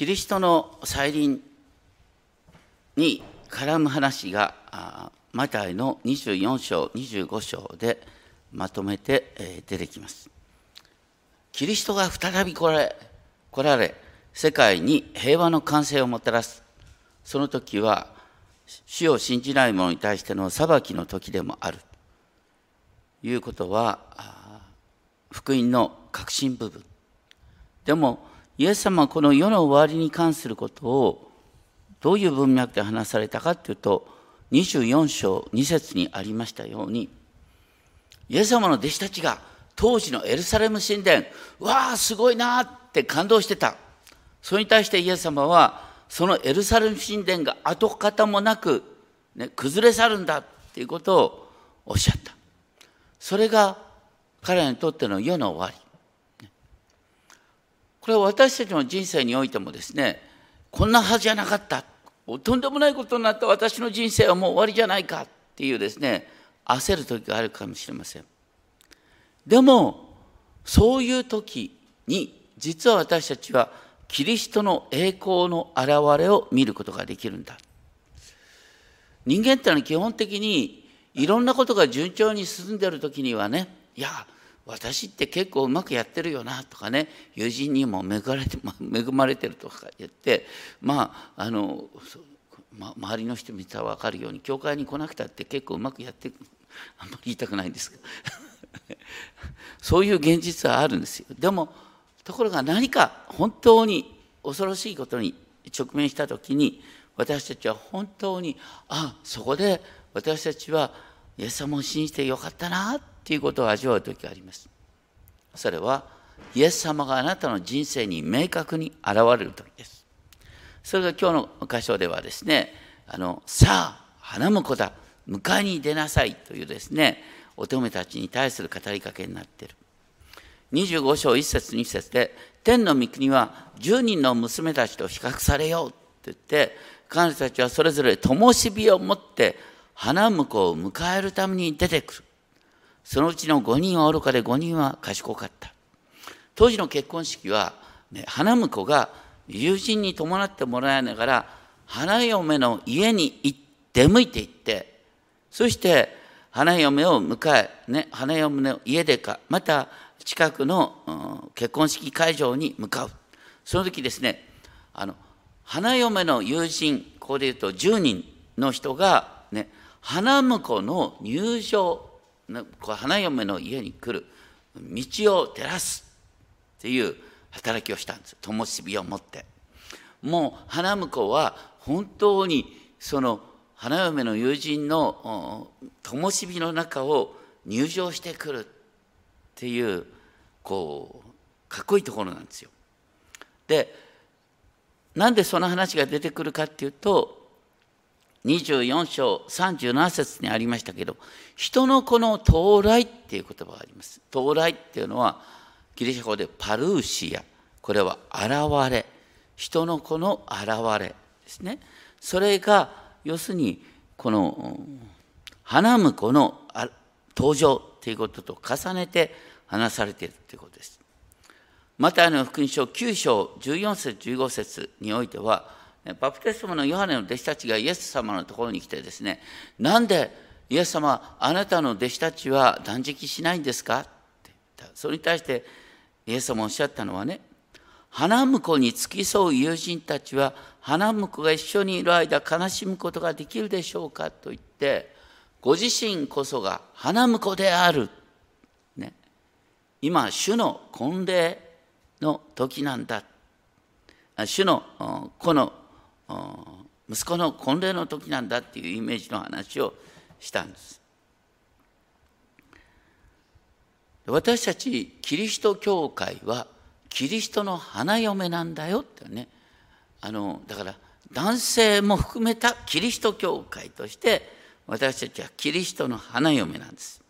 キリストの再臨に絡む話がマタイの24章25章でまとめて出てきます。キリストが再び来られ来られ世界に平和の完成をもたらす。その時は死を信じない者に対しての裁きの時でもある。ということは福音の核心部分。でもイエス様はこの世の終わりに関することをどういう文脈で話されたかというと24章2節にありましたようにイエス様の弟子たちが当時のエルサレム神殿わあすごいなって感動してた。それに対してイエス様はそのエルサレム神殿が跡形もなく、ね、崩れ去るんだっていうことをおっしゃった。それが彼らにとっての世の終わり。これは私たちの人生においてもですねこんなはずじゃなかった。とんでもないことになった。私の人生はもう終わりじゃないか。っていうですね焦る時があるかもしれません。でもそういう時に実は私たちはキリストの栄光の現れを見ることができるんだ。人間ってのは基本的にいろんなことが順調に進んでる時にはねいや私って結構うまくやってるよなとかね友人にも恵まれて 恵まれてるとか言ってまああの、ま、周りの人見たら分かるように教会に来なくたって結構うまくやって あんまり言いたくないんですけど そういう現実はあるんですよ。でもところが何か本当に恐ろしいことに直面した時に私たちは本当にあそこで私たちはイエス様を信じてよかったなっていうことを味わう時があります。それはイエス様があなたの人生に明確に現れる時です。それが今日の箇所ではですね、あのさあ花婿だ迎えに出なさいというですね乙女たちに対する語りかけになっている。25章1節2節で天の御国は10人の娘たちと比較されようって言って彼女たちはそれぞれ灯火を持って花婿を迎えるために出てくるそのうちの5人は愚かで5人は賢かった。当時の結婚式は、ね、花婿が友人に伴ってもらいながら花嫁の家に出向いていってそして花嫁を迎え、ね、花嫁の家でかまた近くの結婚式会場に向かう。その時ですねあの花嫁の友人ここで言うと10人の人がね花婿の入場花嫁の家に来る道を照らすっていう働きをしたんです灯火を持ってもう花婿は本当にその花嫁の友人の灯火の中を入場してくるっていうこうかっこいいところなんですよ。でなんでその話が出てくるかっていうと24章37節にありましたけど人の子の到来っていう言葉があります。到来っていうのはギリシャ語でパルーシアこれは現れ人の子の現れですね。それが要するにこの花婿の登場ということと重ねて話されているということです。マタイの福音書9章14節15節においてはバプテスマのヨハネの弟子たちがイエス様のところに来てですねなんでイエス様あなたの弟子たちは断食しないんですか？って言った。それに対してイエス様おっしゃったのはね花婿に付き添う友人たちは花婿が一緒にいる間悲しむことができるでしょうか？と言ってご自身こそが花婿である、ね、今主の婚礼の時なんだ。主の子の息子の婚礼の時なんだっていうイメージの話をしたんです。私たちキリスト教会はキリストの花嫁なんだよってね。あのだから男性も含めたキリスト教会として私たちはキリストの花嫁なんです。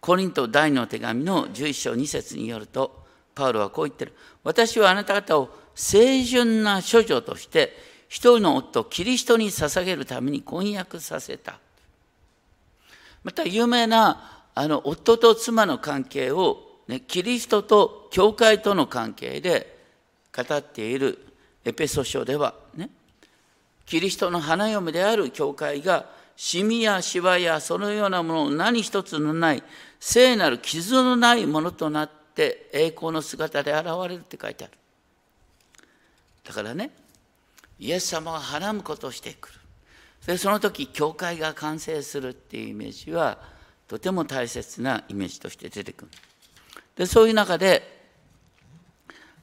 コリント第の手紙の11章2節によるとパウロはこう言ってる。私はあなた方を清純な処女として一人の夫キリストに捧げるために婚約させた。また有名なあの夫と妻の関係を、ね、キリストと教会との関係で語っているエペソ書ではねキリストの花嫁である教会がシミやシワやそのようなものを何一つのない聖なる傷のないものとなって栄光の姿で現れるって書いてある。だからねイエス様は花婿としてくる。でその時教会が完成するっていうイメージはとても大切なイメージとして出てくる。でそういう中で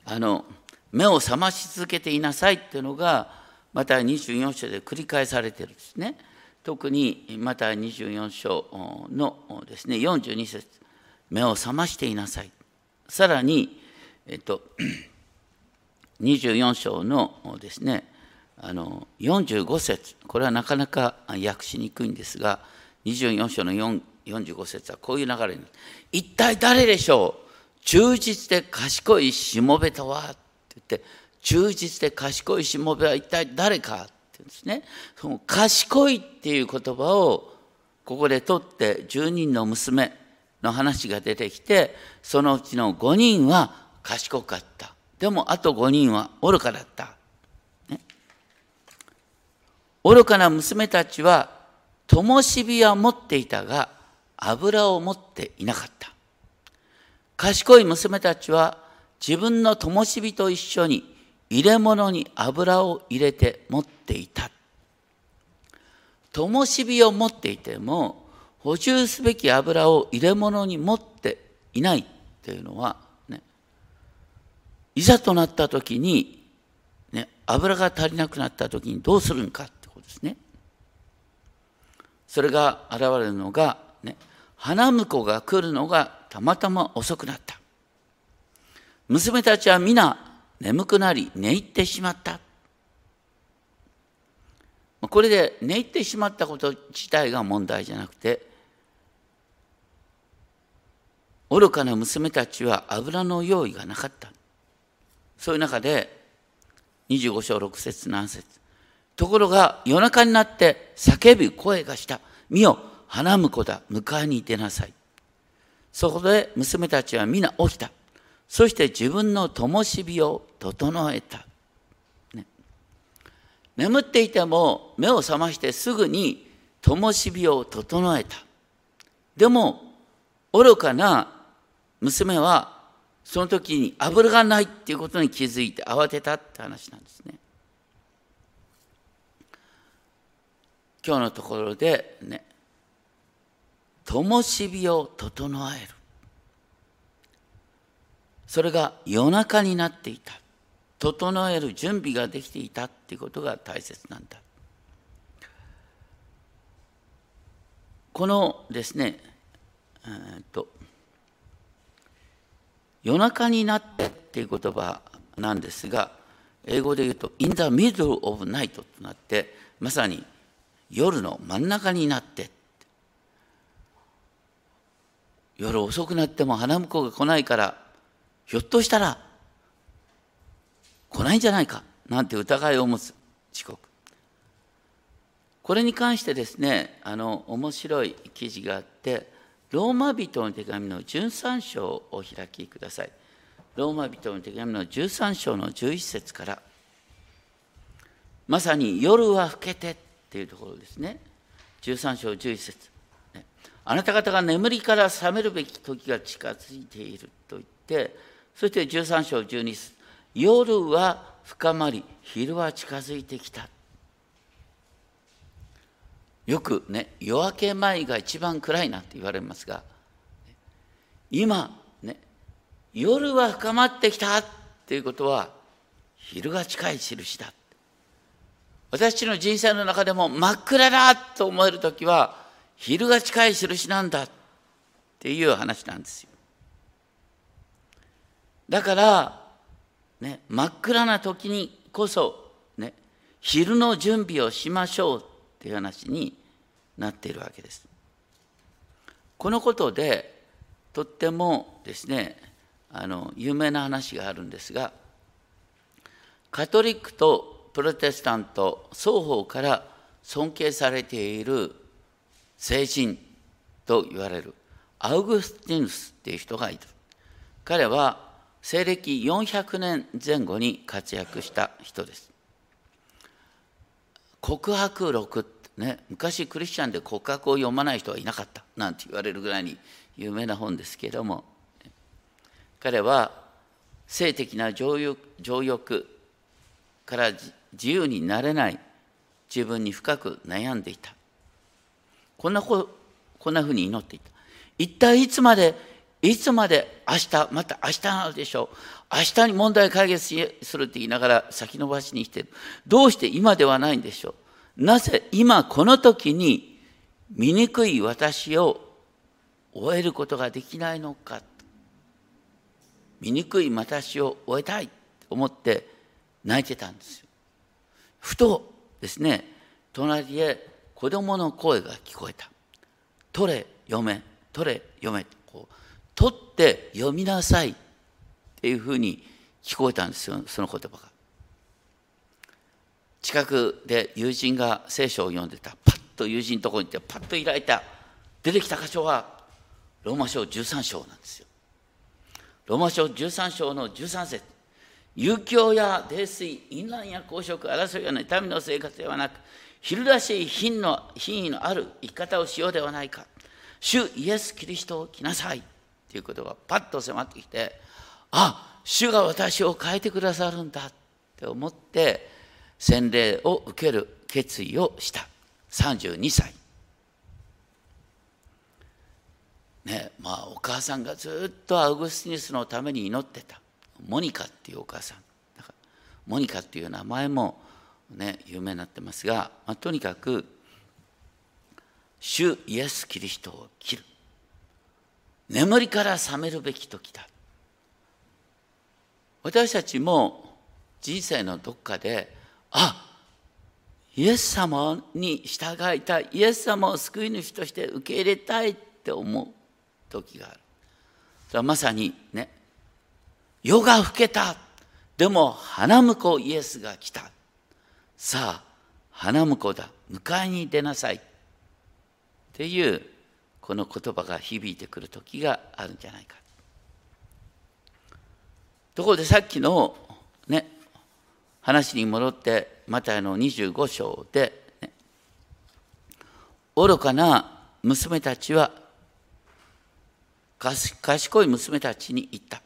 あの目を覚まし続けていなさいっていうのがまた24章で繰り返されてるんですね。特にまた24章のですね42節。目を覚ましていなさい。さらにえっと24章のですねあの45節これはなかなか訳しにくいんですが24章の45節はこういう流れに一体誰でしょう？忠実で賢いしもべとは？って言って忠実で賢いしもべは一体誰か？って言うんですね。その賢いっていう言葉をここで取って10人の娘の話が出てきてそのうちの5人は賢かった。でもあと5人は愚かだった。愚かな娘たちは灯火は持っていたが油を持っていなかった。賢い娘たちは自分の灯火と一緒に入れ物に油を入れて持っていた。灯火を持っていても補充すべき油を入れ物に持っていないっていうのはいざとなった時に、ね、油が足りなくなった時にどうするんかですね。それが現れるのが、ね、花婿が来るのがたまたま遅くなった。娘たちは皆眠くなり寝入ってしまった。これで寝入ってしまったこと自体が問題じゃなくて愚かな娘たちは油の用意がなかった。そういう中で25章6節7節ところが夜中になって叫ぶ声がした。見よ、花婿だ、迎えに出なさい。そこで娘たちは皆起きた。そして自分の灯火を整えた。ね、眠っていても目を覚ましてすぐに灯火を整えた。でも愚かな娘はその時に油がないっていうことに気づいて慌てたって話なんですね。今日のところでね、灯火を整える。それが夜中になっていた。整える準備ができていたっていうことが大切なんだ。このですね、えー、っと夜中になってっていう言葉なんですが英語で言うと「in the middle of night」となってまさに夜の真ん中になって夜遅くなっても花婿が来ないからひょっとしたら来ないんじゃないかなんて疑いを持つ遅刻これに関してですねあの面白い記事があってローマ人の手紙の13章をお開きください。ローマ人の手紙の13章の11節から、まさに夜は更けてっていうところですね。13章11節あなた方が眠りから覚めるべき時が近づいていると言って、そして13章12節夜は深まり、昼は近づいてきた。よくね夜明け前が一番暗いなって言われますが今ね夜は深まってきたっていうことは昼が近い印だ私の人生の中でも真っ暗だと思える時は昼が近い印なんだっていう話なんですよだからね真っ暗な時にこそね昼の準備をしましょうっていう話になっているわけです。このことでとってもですねあの有名な話があるんですがカトリックとプロテスタント双方から尊敬されている聖人と言われるアウグスティヌスっていう人がいる彼は西暦400年前後に活躍した人です。告白録ね、昔クリスチャンで告白を読まない人はいなかったなんて言われるぐらいに有名な本ですけれども彼は性的な情欲情欲から自由になれない。自分に深く悩んでいた。こんなここんなふうに祈っていた。一体いつまでいつまで明日また明日なのでしょう。明日に問題解決するって言いながら先延ばしにしてる。どうして今ではないんでしょう。なぜ今この時に醜い私を終えることができないのか。醜い私を終えたいと思って泣いてたんですよ。ふとですね隣で子供の声が聞こえた「取れ読め取れ読め」こう取って読みなさいっていうふうに聞こえたんですよその言葉が。近くで友人が聖書を読んでた。パッと友人のところに行ってパッと開いた。出てきた箇所はローマ書13章なんですよ。ローマ書13章の13節遊興や泥酔、淫乱や公職、争いはない民の生活ではなく、昼らしい品の品位のある生き方をしようではないか。主イエス・キリストを来なさい。ということがパッと迫ってきて、あ主が私を変えてくださるんだって思って、洗礼を受ける決意をした。32歳。ねまあ、お母さんがずっとアウグスティヌスのために祈ってたモニカっていうお母さん。だからモニカっていう名前も、ね、有名になってますが、まあ、とにかく主イエス・キリストを切る。眠りから覚めるべき時だ。私たちも人生のどっかであイエス様に従いたいイエス様を救い主として受け入れたいって思う時がある。それはまさにね、夜が更けた。でも花婿イエスが来た。さあ、花婿だ。迎えに出なさい。っていうこの言葉が響いてくる時があるんじゃないか。ところでさっきのね、話に戻ってマタイの25章で、ね、愚かな娘たちは賢い娘たちに言った。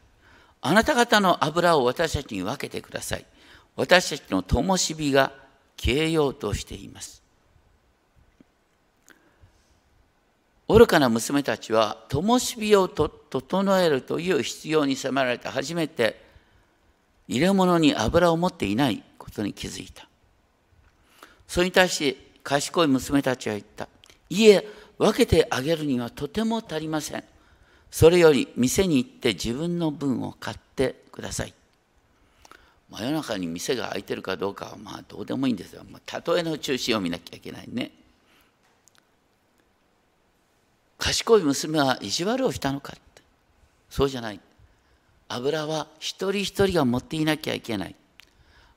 あなた方の油を私たちに分けてください。私たちの灯火が消えようとしています。愚かな娘たちは灯火を整えるという必要に迫られて初めて入れ物に油を持っていないことに気づいた。それに対して賢い娘たちは言った。いえ、分けてあげるにはとても足りません。それより店に行って自分の分を買ってください。真夜中に店が開いてるかどうかはまあどうでもいいんですよ。まあ、例えの中心を見なきゃいけないね。賢い娘は意地悪をしたのかって。そうじゃない。油は一人一人が持っていなきゃいけない。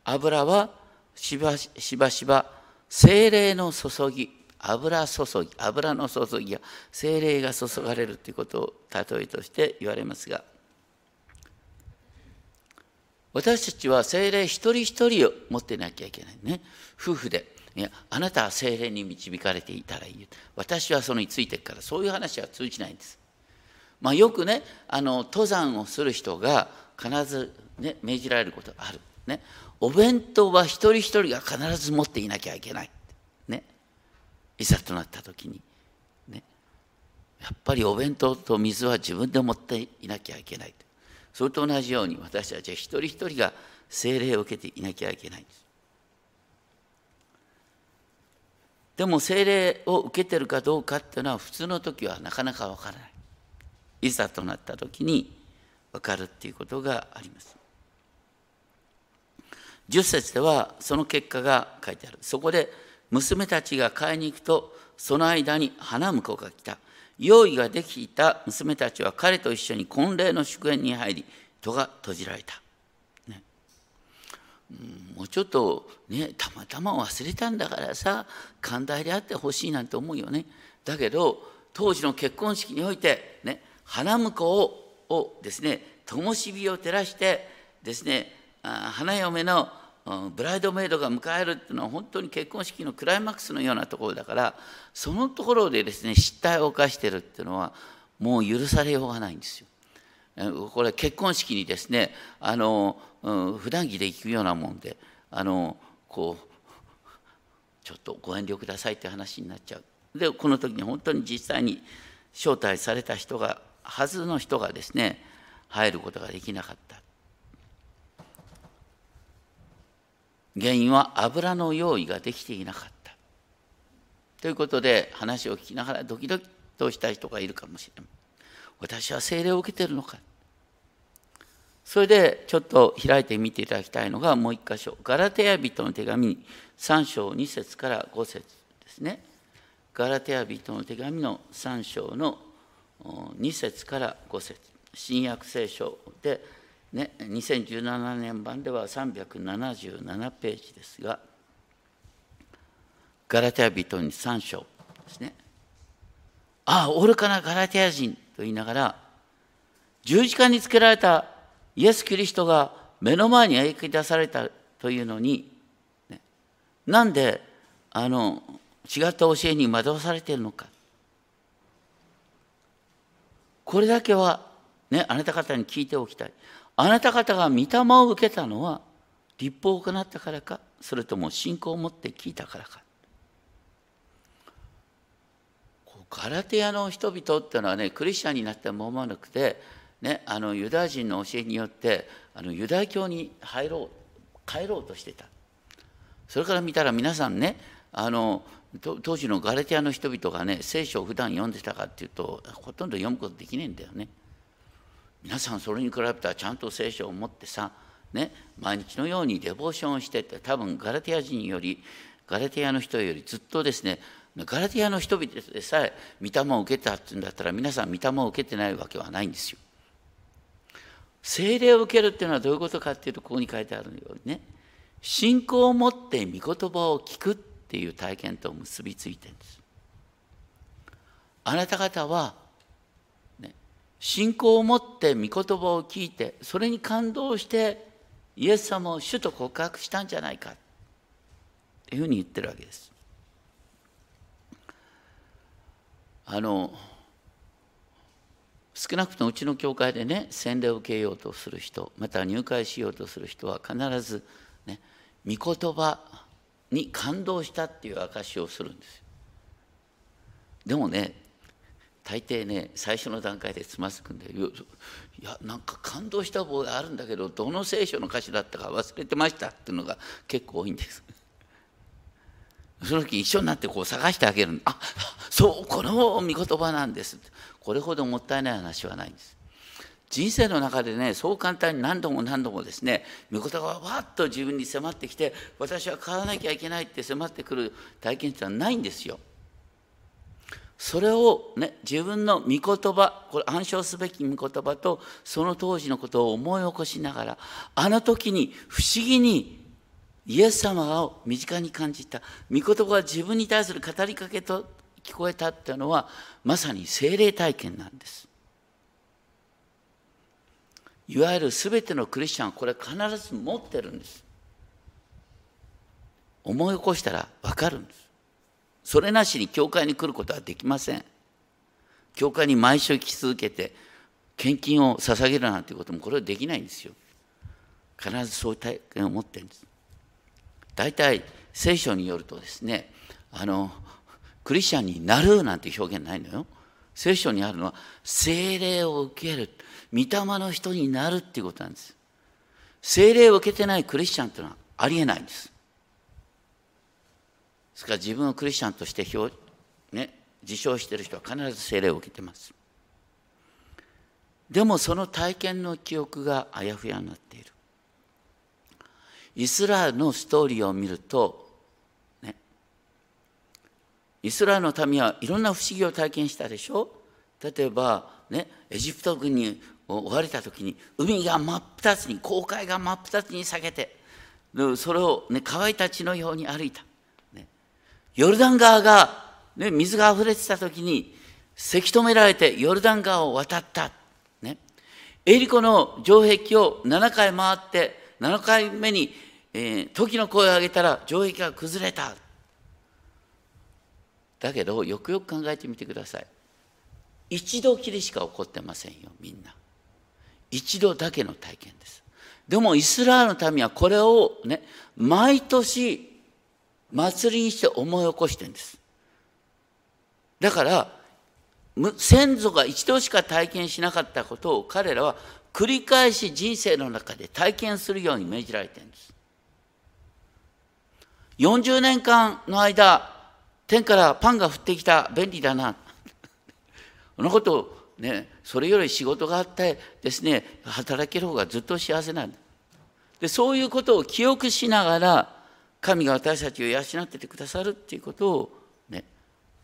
油はしばしば精霊の注ぎ油注ぎ油の注ぎ。や精霊が注がれるということを例えとして言われますが私たちは精霊一人一人を持ってなきゃいけないね。夫婦で。いやあなたは精霊に導かれていたらいい私はそのについてるからそういう話は通じないんです。まあよくねあの登山をする人が必ずね命じられることがある。ね。お弁当は一人一人が必ず持っていなきゃいけない。いざとなった時にねやっぱりお弁当と水は自分で持っていなきゃいけないそれと同じように私たちは一人一人が精霊を受けていなきゃいけない。んですでも精霊を受けてるかどうかっていうのは普通の時はなかなかわからない。いざとなった時に分かるっていうことがあります。10節ではその結果が書いてある。そこで娘たちが買いに行くとその間に花婿が来た。用意ができた。娘たちは彼と一緒に婚礼の祝宴に入り戸が閉じられた、ね、もうちょっとねたまたま忘れたんだからさ寛大であってほしいなんて思うよね。だけど当時の結婚式においてね花婿ををですね灯火を照らしてですね花嫁のブライドメイドが迎えるっていうのは本当に結婚式のクライマックスのようなところだからそのところでですね失態を犯してるっていうのはもう許されようがないんですよ。これ結婚式にですねあの、うん、普段着で行くようなもんであのこうちょっとご遠慮くださいって話になっちゃう。でこの時に本当に実際に招待された人がはずの人がですね入ることができなかった。原因は油の用意ができていなかった。ということで話を聞きながらドキドキとした人がいるかもしれない。私は精霊を受けてるのか。それでちょっと開いてみていただきたいのがもう一箇所。ガラテヤ人の手紙3章2節から5節ですね。ガラテヤ人の手紙の3章の2節から5節新約聖書で、ね、2017年版では377ページですがガラテヤ人に3章ですね。ああ愚かなガラテヤ人と言いながら十字架につけられたイエス・キリストが目の前に描き出されたというのに、ね、なんであの違った教えに惑わされているのか。これだけはねあなた方に聞いておきたい。あなた方が御霊を受けたのは立法を行ったからかそれとも信仰を持って聞いたからかガラテヤの人々っていうのはねクリスチャンになっても思わなくて、ね、あのユダヤ人の教えによってあのユダヤ教に入ろう帰ろうとしてたそれから見たら皆さんねあの当時のガラテヤの人々がね聖書を普段読んでたかっていうとほとんど読むことできないんだよね。皆さんそれに比べたらちゃんと聖書を持ってさ、ね、毎日のようにデボーションをしてって多分ガラテヤ人よりガラテヤの人よりずっとですねガラテヤの人々でさえ御霊を受けたっていうんだったら皆さん御霊を受けてないわけはないんですよ。聖霊を受けるっていうのはどういうことかっていうとここに書いてあるようにね信仰を持って御言葉を聞くっていう体験と結びついてるんです。あなた方は、信仰を持って御言葉を聞いてそれに感動してイエス様を主と告白したんじゃないかっていうふうに言ってるわけです。あの少なくともうちの教会でね洗礼を受けようとする人また入会しようとする人は必ずね御言葉に感動したっていう証しをするんですよでもね大抵ね最初の段階でつまずくんでいやなんか感動した覚えがあるんだけどどの聖書の歌詞だったか忘れてましたっていうのが結構多いんです。その時一緒になってこう探してあげる。あそうこの御言葉なんです。これほどもったいない話はないんです。人生の中でねそう簡単に何度も何度もですね御言葉がわっと自分に迫ってきて私は変わらなきゃいけないって迫ってくる体験ってのはないんですよ。それをね自分の御言葉これ暗唱すべき御言葉とその当時のことを思い起こしながらあの時に不思議にイエス様を身近に感じた御言葉が自分に対する語りかけと聞こえたっていうのはまさに精霊体験なんです。いわゆる全てのクリスチャンはこれ必ず持ってるんです思い起こしたら分かるんですそれなしに教会に来ることはできません教会に毎週来続けて献金を捧げるなんてこともこれはできないんですよ必ずそういう体験を持ってるんです大体聖書によるとですねあのクリスチャンになるなんて表現ないのよ聖書にあるのは精霊を受ける御霊の人になるっていうことなんです。聖霊を受けてないクリスチャンというのはありえないんです。ですから自分をクリスチャンとして表、ね、自称している人は必ず聖霊を受けてます。でもその体験の記憶があやふやになっている。イスラエルのストーリーを見ると、ね、イスラエルの民はいろんな不思議を体験したでしょ例えば、ね、エジプト軍に追われた時に海が真っ二つに航海が真っ二つに裂けてそれを、ね、乾いた血のように歩いた、ヨルダン川が、ね、水が溢れてた時にせき止められてヨルダン川を渡った、ね、エリコの城壁を7回回って7回目に、えー、時の声を上げたら城壁が崩れた。だけどよくよく考えてみてください。一度きりしか起こってませんよみんな。一度だけの体験です。でもイスラエルの民はこれをね毎年祭りにして思い起こしてるんです。だから先祖が一度しか体験しなかったことを彼らは繰り返し人生の中で体験するように命じられてるんです。40年間の間天からパンが降ってきた便利だな。そのことをねそれより仕事があってですね働ける方がずっと幸せなんだ。でそういうことを記憶しながら神が私たちを養っててくださるっていうことをね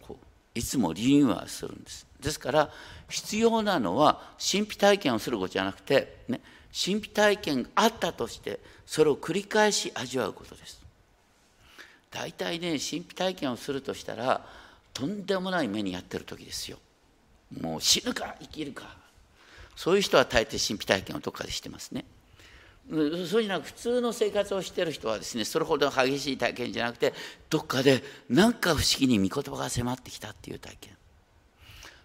こういつもリニューアルするんです。ですから必要なのは神秘体験をすることじゃなくて、ね、神秘体験があったとしてそれを繰り返し味わうことです。大体ね神秘体験をするとしたらとんでもない目にやってる時ですよ。もう死ぬか生きるか。そういう人は大抵神秘体験をどっかでしてますね。そうじゃなく普通の生活をしてる人はですねそれほど激しい体験じゃなくてどっかで何か不思議に御言葉が迫ってきたっていう体験。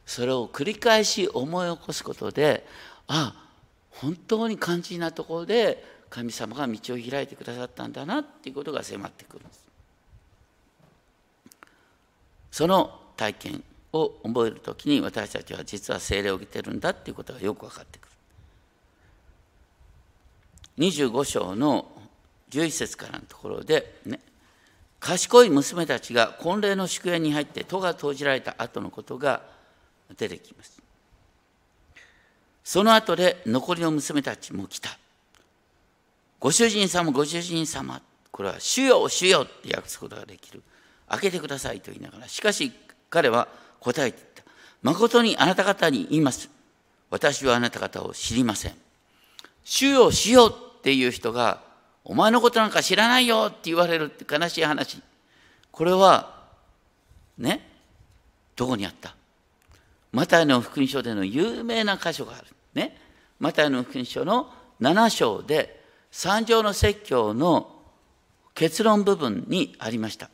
それを繰り返し思い起こすことであ本当に肝心なところで神様が道を開いてくださったんだなっていうことが迫ってくるんです。その体験を覚える時に私たちは実は精霊を受けてるんだっていうことがよく分かってくる。25章の11節からのところでね賢い娘たちが婚礼の祝宴に入って戸が投じられた後のことが出てきます。その後で残りの娘たちも来た。ご主人様、ご主人様。これは主よ、主よって訳すことができる。開けてくださいと言いながら。しかし彼は答えていった。誠にあなた方に言います。私はあなた方を知りません。主よ、主よっていう人が、お前のことなんか知らないよって言われるって悲しい話。これは、ね、どこにあった？マタイの福音書での有名な箇所がある。ね。マタイの福音書の7章で三条の説教の結論部分にありました。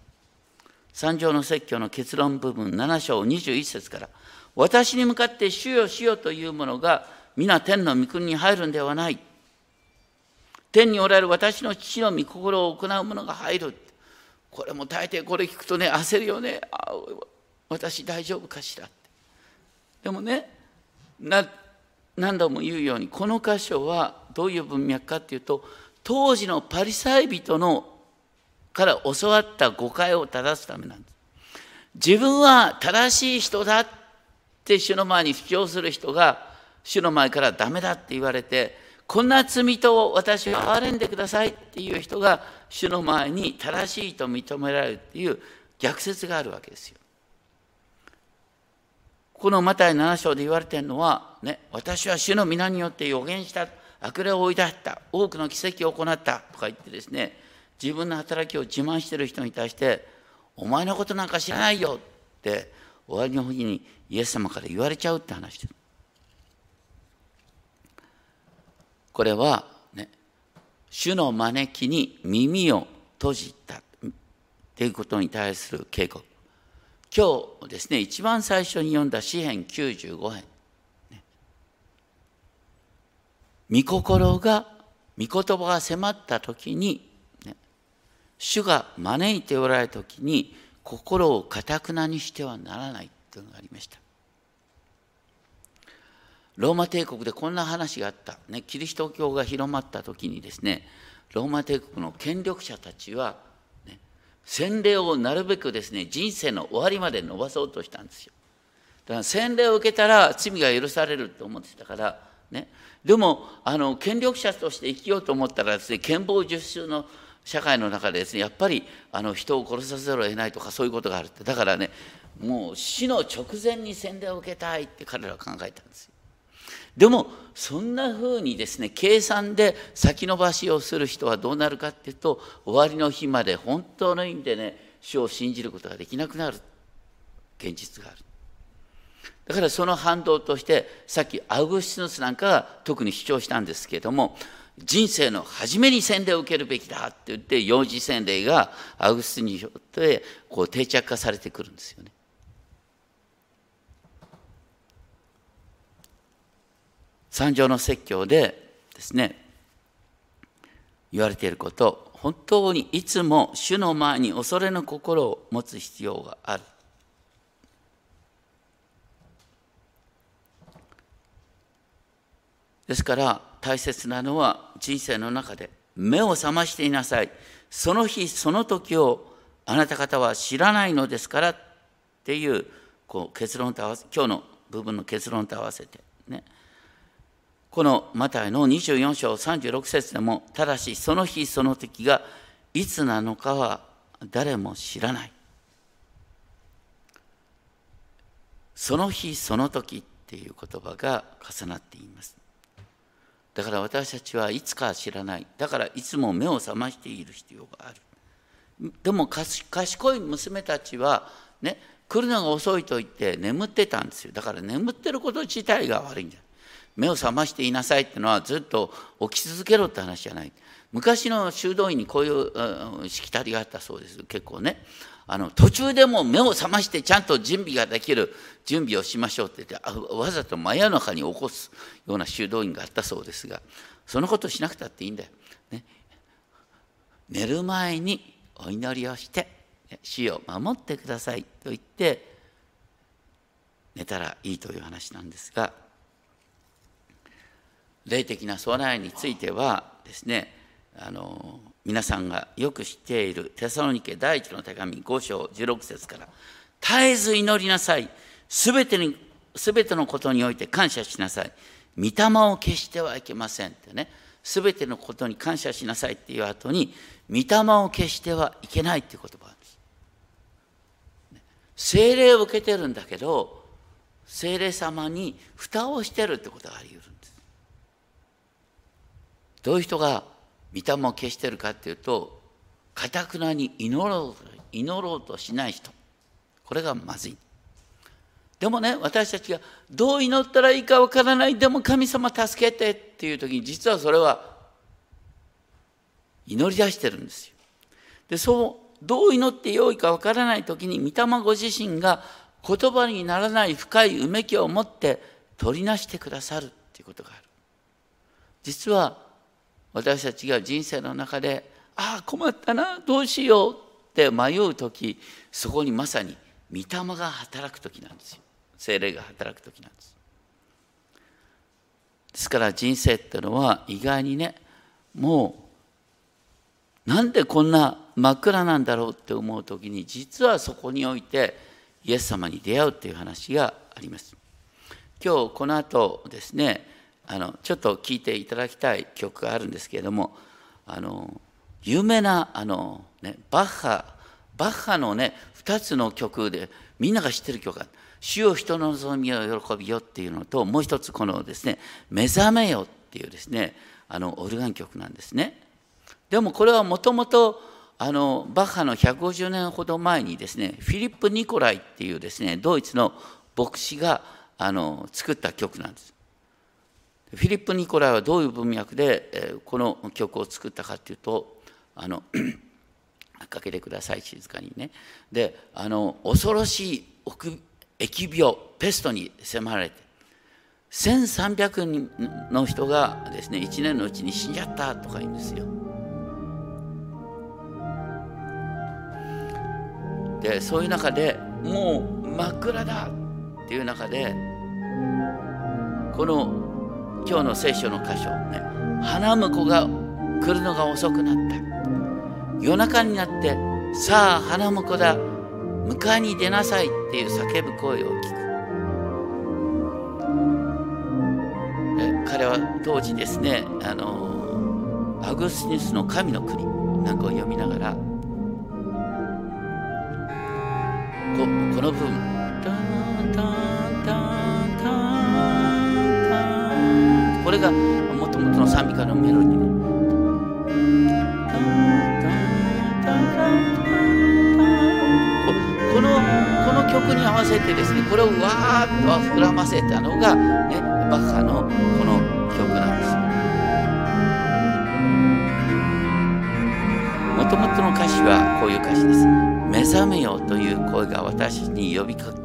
三条の説教の結論部分7章21節から私に向かって主よ主よというものが皆天の御国に入るんではない。天におられる私の父の御心を行う者が入る。これも大抵これ聞くとね焦るよね。あ私大丈夫かしらって。でもね何度も言うようにこの箇所はどういう文脈かっていうと当時のパリサイ人のから教わった誤解を正すためなんです。自分は正しい人だって主の前に主張する人が主の前からダメだって言われてこんな罪と私を憐れんでくださいっていう人が主の前に正しいと認められるっていう逆説があるわけですよ。このマタイ7章で言われてるのは、ね、私は主の皆によって予言した、悪霊を追い出した、多くの奇跡を行ったとか言ってですね、自分の働きを自慢してる人に対して、お前のことなんか知らないよって終わりの日にイエス様から言われちゃうって話です。これは、ね、主の招きに耳を閉じたということに対する警告。今日ですね一番最初に読んだ詩編95編、御心が御言葉が迫った時に、ね、主が招いておられる時に心をかたくなにしてはならないというのがありましたローマ帝国でこんな話があった、ね、キリスト教が広まった時にですねローマ帝国の権力者たちはね洗礼をなるべくですね人生の終わりまで伸ばそうとしたんですよ。だから洗礼を受けたら罪が許されると思ってたからねでもあの権力者として生きようと思ったらですね憲法十州の社会の中でですねやっぱりあの人を殺させざるを得ないとかそういうことがあるって。だからねもう死の直前に洗礼を受けたいって彼らは考えたんですよ。でもそんなふうにですね計算で先延ばしをする人はどうなるかっていうと終わりの日まで本当の意味でね主を信じることができなくなる現実があるだからその反動としてさっきアウグスティヌスなんかが特に主張したんですけれども人生の初めに洗礼を受けるべきだって言って幼児洗礼がアウグスティヌによってこう定着化されてくるんですよね。三条の説教でですね言われていること本当にいつも主の前に恐れの心を持つ必要がある。ですから大切なのは人生の中で目を覚ましていなさい。その日その時をあなた方は知らないのですからっていうこう結論と合わせ今日の部分の結論と合わせてね。このマタイの24章36節でもただしその日その時がいつなのかは誰も知らない。その日その時っていう言葉が重なっています。だから私たちはいつか知らない。だからいつも目を覚ましている必要がある。でも賢い娘たちはね来るのが遅いと言って眠ってたんですよ。だから眠ってること自体が悪いんだ目を覚ましていなさいってのはずっと起き続けろって話じゃない。昔の修道院にこういうしきたりがあったそうです。結構ね。あの途中でも目を覚ましてちゃんと準備ができる準備をしましょうって言ってわざと真夜中に起こすような修道院があったそうですがそのことしなくたっていいんだよ。ね、寝る前にお祈りをして死を守ってくださいと言って寝たらいいという話なんですが霊的な備えについてはですねあの皆さんがよく知っているテサロニケ第一の手紙5章16節から絶えず祈りなさい。すべてにすべてのことにおいて感謝しなさい。御霊を消してはいけませんってね。すべてのことに感謝しなさいっていう後に御霊を消してはいけないっていう言葉なんです。精霊を受けてるんだけど精霊様に蓋をしてるってことがあり得るどういう人が御霊を消してるかっていうとかたくなに祈ろう祈ろうとしない人。これがまずい。でもね私たちがどう祈ったらいいかわからないでも神様助けてっていう時に実はそれは祈り出してるんですよ。でそうどう祈ってよいかわからない時に御霊ご自身が言葉にならない深いうめきを持って取りなしてくださるっていうことがある。実は私たちが人生の中でああ困ったなどうしようって迷う時そこにまさに御霊が働く時なんですよ。精霊が働く時なんです。ですから人生っていうのは意外にねもうなんでこんな真っ暗なんだろうって思う時に実はそこにおいてイエス様に出会うっていう話があります。今日この後ですねあのちょっと聴いていただきたい曲があるんですけれどもあの有名なあの、ね、バッハバッハのね2つの曲でみんなが知ってる曲が「主よ人の望みを喜びよ」っていうのともう一つこのですね「目覚めよ」っていうですねあのオルガン曲なんですね。でもこれはもともとあのバッハの150年ほど前にですねフィリップ・ニコライっていうですねドイツの牧師があの作った曲なんです。フィリップ・ニコライはどういう文脈でこの曲を作ったかっていうとあの かけてください静かにね。であの恐ろしい疫病ペストに迫られて1300人の人がですね1年のうちに死んじゃったとか言うんですよ。でそういう中でもう真っ暗だっていう中でこの今日の聖書の箇所ね花婿が来るのが遅くなった。夜中になってさあ花婿だ迎えに出なさいっていう叫ぶ声を聞く。彼は当時ですねあのアグスティスの神の国なんかを読みながらここの部分れがもともとの賛美歌のメロディー。ねこのこの曲に合わせてですねこれをわーっと膨らませたのが、ね、バッハのこの曲なんです。もともとの歌詞はこういう歌詞です「目覚めよ」という声が私に呼びかけ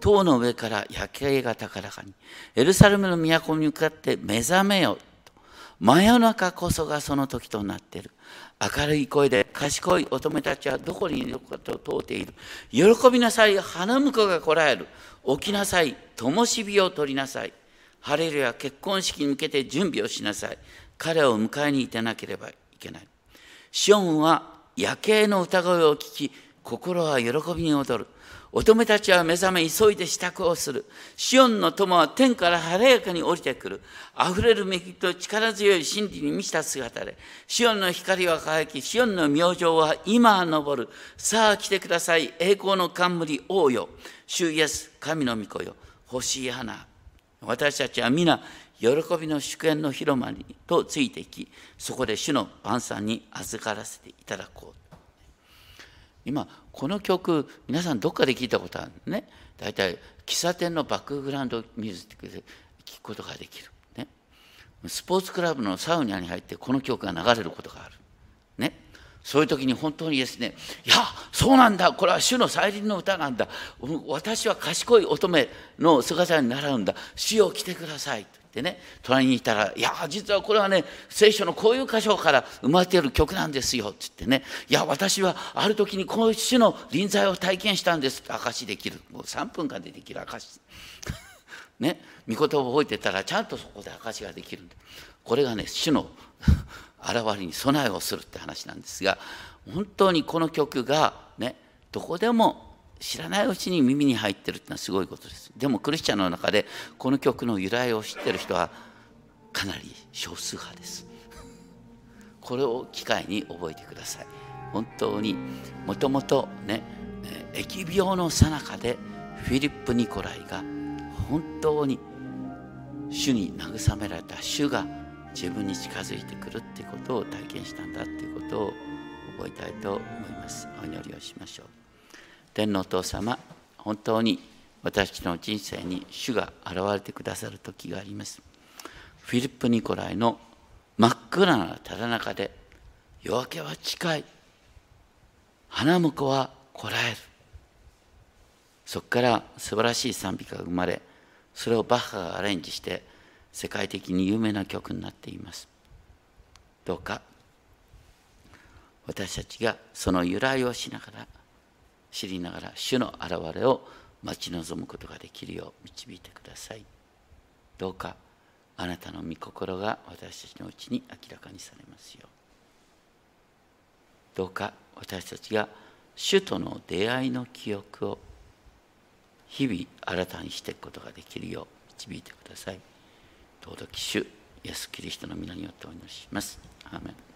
塔の上から夜景が高らかにエルサレムの都に向かって目覚めよと。真夜中こそがその時となっている。明るい声で賢い乙女たちはどこにいるかと問うている。喜びなさい花婿がこらえる。起きなさい灯火を取りなさい。晴れるや結婚式に向けて準備をしなさい。彼を迎えに行ってなければいけない。シオンは夜景の歌声を聞き心は喜びに踊る。乙女たちは目覚め急いで支度をする。シオンの友は天から晴れやかに降りてくる。溢れる恵みと力強い真理に満ちた姿で、シオンの光は輝き、シオンの明星は今昇る。さあ来てください。栄光の冠王よ。主イエス、神の御子よ。欲しい花。私たちは皆、喜びの祝宴の広間にとついていき、そこで主の晩餐に預からせていただこう。今この曲皆さんどっかで聞いたことあるね。大体喫茶店のバックグラウンドミュージックで聞くことができる、ね、スポーツクラブのサウナに入ってこの曲が流れることがある、ね、そういう時に本当にですね「いやそうなんだ。これは主の再臨の歌なんだ。私は賢い乙女の姿に習うんだ。主を来てください」でね隣にいたら「いや実はこれはね聖書のこういう箇所から生まれている曲なんですよ」っつってね「いや私はある時にこういう種の臨在を体験したんです」って証しできる。もう3分間でできる証し。ね御言葉を覚えてたらちゃんとそこで証しができるんでこれがね主の 現れに備えをするって話なんですが本当にこの曲がねどこでも知らないうちに耳に入ってるってのはすごいことです。でもクリスチャンの中でこの曲の由来を知ってる人はかなり少数派です。これを機会に覚えてください。本当にもともとね疫病のさなかでフィリップ・ニコライが本当に主に慰められた主が自分に近づいてくるっていうことを体験したんだっていうことを覚えたいと思います。お祈りをしましょう。天のお父様本当に私の人生に主が現れてくださる時があります。フィリップ・ニコライの真っ暗なただ中で夜明けは近い。花婿はこらえる。そこから素晴らしい賛美歌が生まれそれをバッハがアレンジして世界的に有名な曲になっています。どうか私たちがその由来をしながら知りながら主の現れを待ち望むことができるよう導いてくださいどうかあなたの御心が私たちのうちに明らかにされますようどうか私たちが主との出会いの記憶を日々新たにしていくことができるよう導いてください。尊き主イエス・キリストの皆によってお祈りします。アーメン